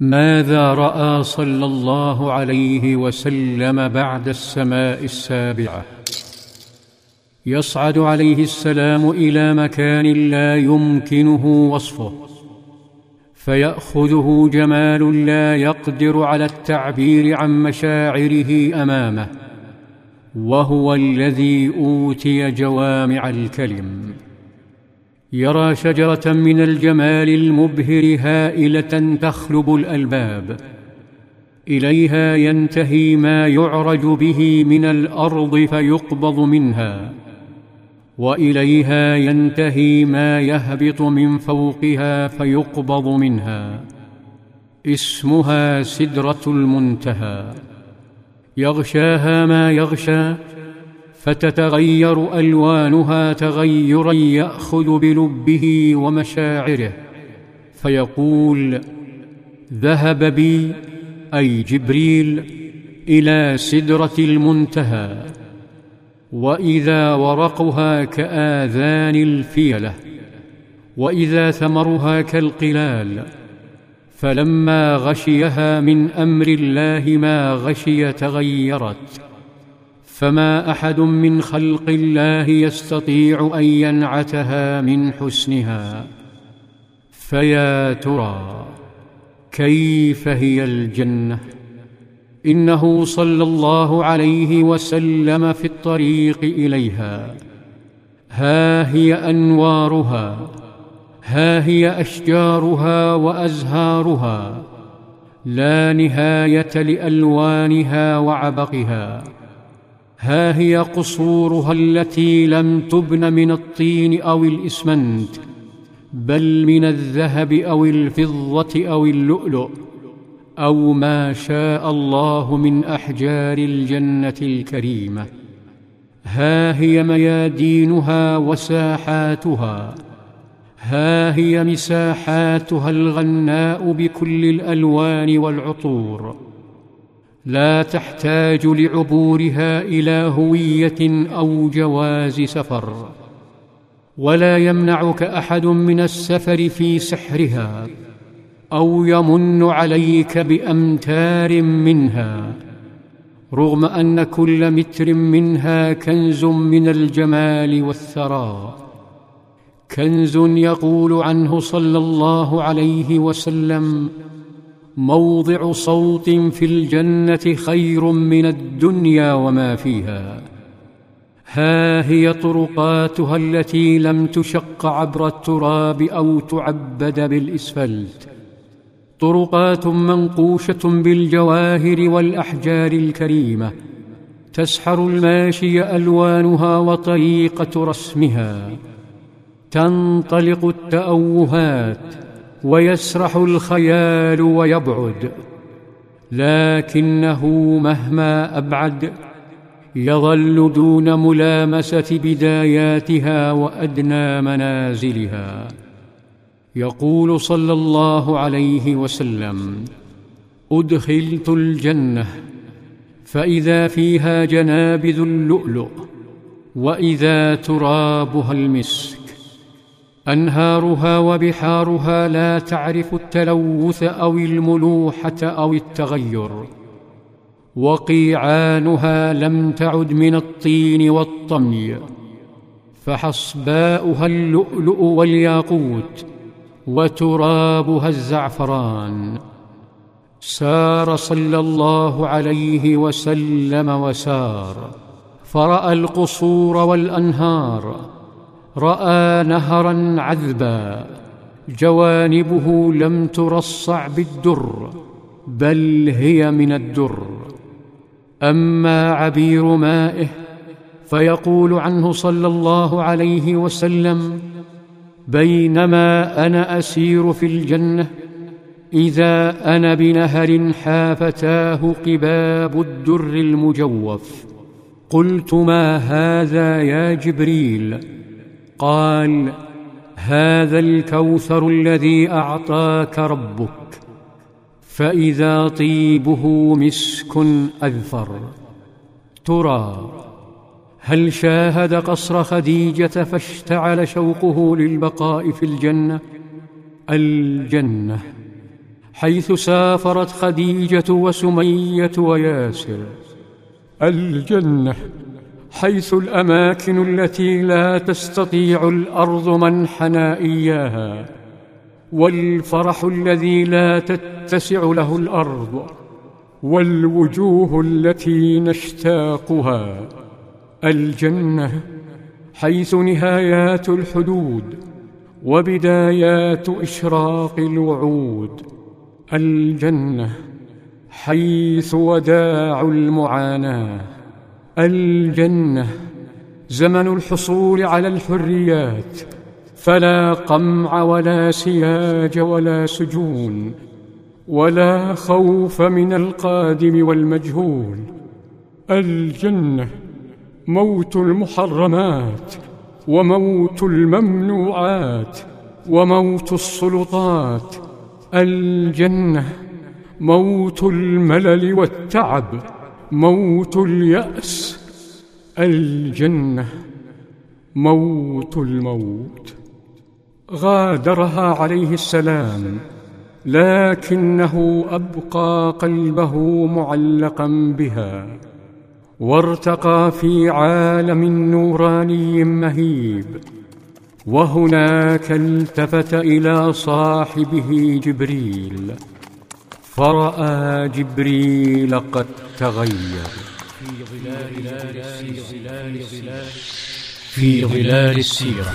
ماذا رأى صلى الله عليه وسلم بعد السماء السابعة؟ يصعد عليه السلام إلى مكان لا يمكنه وصفه فيأخذه جمال لا يقدر على التعبير عن مشاعره أمامه وهو الذي أوتي جوامع الكلم. يرى شجرة من الجمال المبهر هائلة تخلب الألباب. إليها ينتهي ما يعرج به من الأرض فيقبض منها. وإليها ينتهي ما يهبط من فوقها فيقبض منها. اسمها سدرة المنتهى. يغشاها ما يغشى فتتغير ألوانها تغيرا يأخذ بلبه ومشاعره. فيقول ذهب بي أي جبريل إلى سدرة المنتهى وإذا ورقها كآذان الفيلة وإذا ثمرها كالقلال فلما غشيها من أمر الله ما غشي تغيرت. فما أحد من خلق الله يستطيع أن ينعتها من حسنها. فيا ترى كيف هي الجنة؟ إنه صلى الله عليه وسلم في الطريق إليها. ها هي أنوارها ها هي أشجارها وأزهارها لا نهاية لألوانها وعبقها. ها هي قصورها التي لم تبن من الطين أو الإسمنت بل من الذهب أو الفضة أو اللؤلؤ أو ما شاء الله من أحجار الجنة الكريمة. ها هي ميادينها وساحاتها ها هي مساحاتها الغناء بكل الألوان والعطور. لا تحتاج لعبورها إلى هوية أو جواز سفر ولا يمنعك أحد من السفر في سحرها أو يمن عليك بأمتار منها رغم أن كل متر منها كنز من الجمال والثراء. كنز يقول عنه صلى الله عليه وسلم موضع صوت في الجنة خير من الدنيا وما فيها. ها هي طرقاتها التي لم تشق عبر التراب أو تعبد بالإسفلت. طرقات منقوشة بالجواهر والأحجار الكريمة. تسحر الماشي ألوانها وطريقة رسمها. تنطلق التأوهات. ويسرح الخيال ويبعد. لكنه مهما أبعد يظل دون ملامسة بداياتها وأدنى منازلها. يقول صلى الله عليه وسلم أدخلت الجنة فإذا فيها جنابذ اللؤلؤ وإذا ترابها المسك أنهارها وبحارها لا تعرف التلوث أو الملوحة أو التغير. وقيعانها لم تعد من الطين والطمي. فحصباؤها اللؤلؤ والياقوت وترابها الزعفران. سار صلى الله عليه وسلم وسار. فرأى القصور والأنهار. رأى نهرا عذبا جوانبه لم ترصع بالدر بل هي من الدر. أما عبير مائه فيقول عنه صلى الله عليه وسلم بينما أنا أسير في الجنة إذا أنا بنهر حافتاه قباب الدر المجوف. قلت ما هذا يا جبريل؟ قال هذا الكوثر الذي أعطاك ربك فإذا طيبه مسك أذفر. ترى هل شاهد قصر خديجة فاشتعل شوقه للبقاء في الجنة؟ الجنة حيث سافرت خديجة وسمية وياسر. الجنة حيث الأماكن التي لا تستطيع الأرض منحنى إياها والفرح الذي لا تتسع له الأرض والوجوه التي نشتاقها الجنة حيث نهايات الحدود وبدايات إشراق الوعود الجنة حيث وداع المعاناة. الجنة زمن الحصول على الحريات فلا قمع ولا سياج ولا سجون ولا خوف من القادم والمجهول. الجنة موت المحرمات وموت الممنوعات وموت السلطات. الجنة موت الملل والتعب موت اليأس الجنة موت الموت. غادرها عليه السلام لكنه أبقى قلبه معلقا بها. وارتقى في عالم نوراني مهيب. وهناك التفت إلى صاحبه جبريل. فرأى جبريل قد تغير. في ظلال ظلال في ظلال السيرة.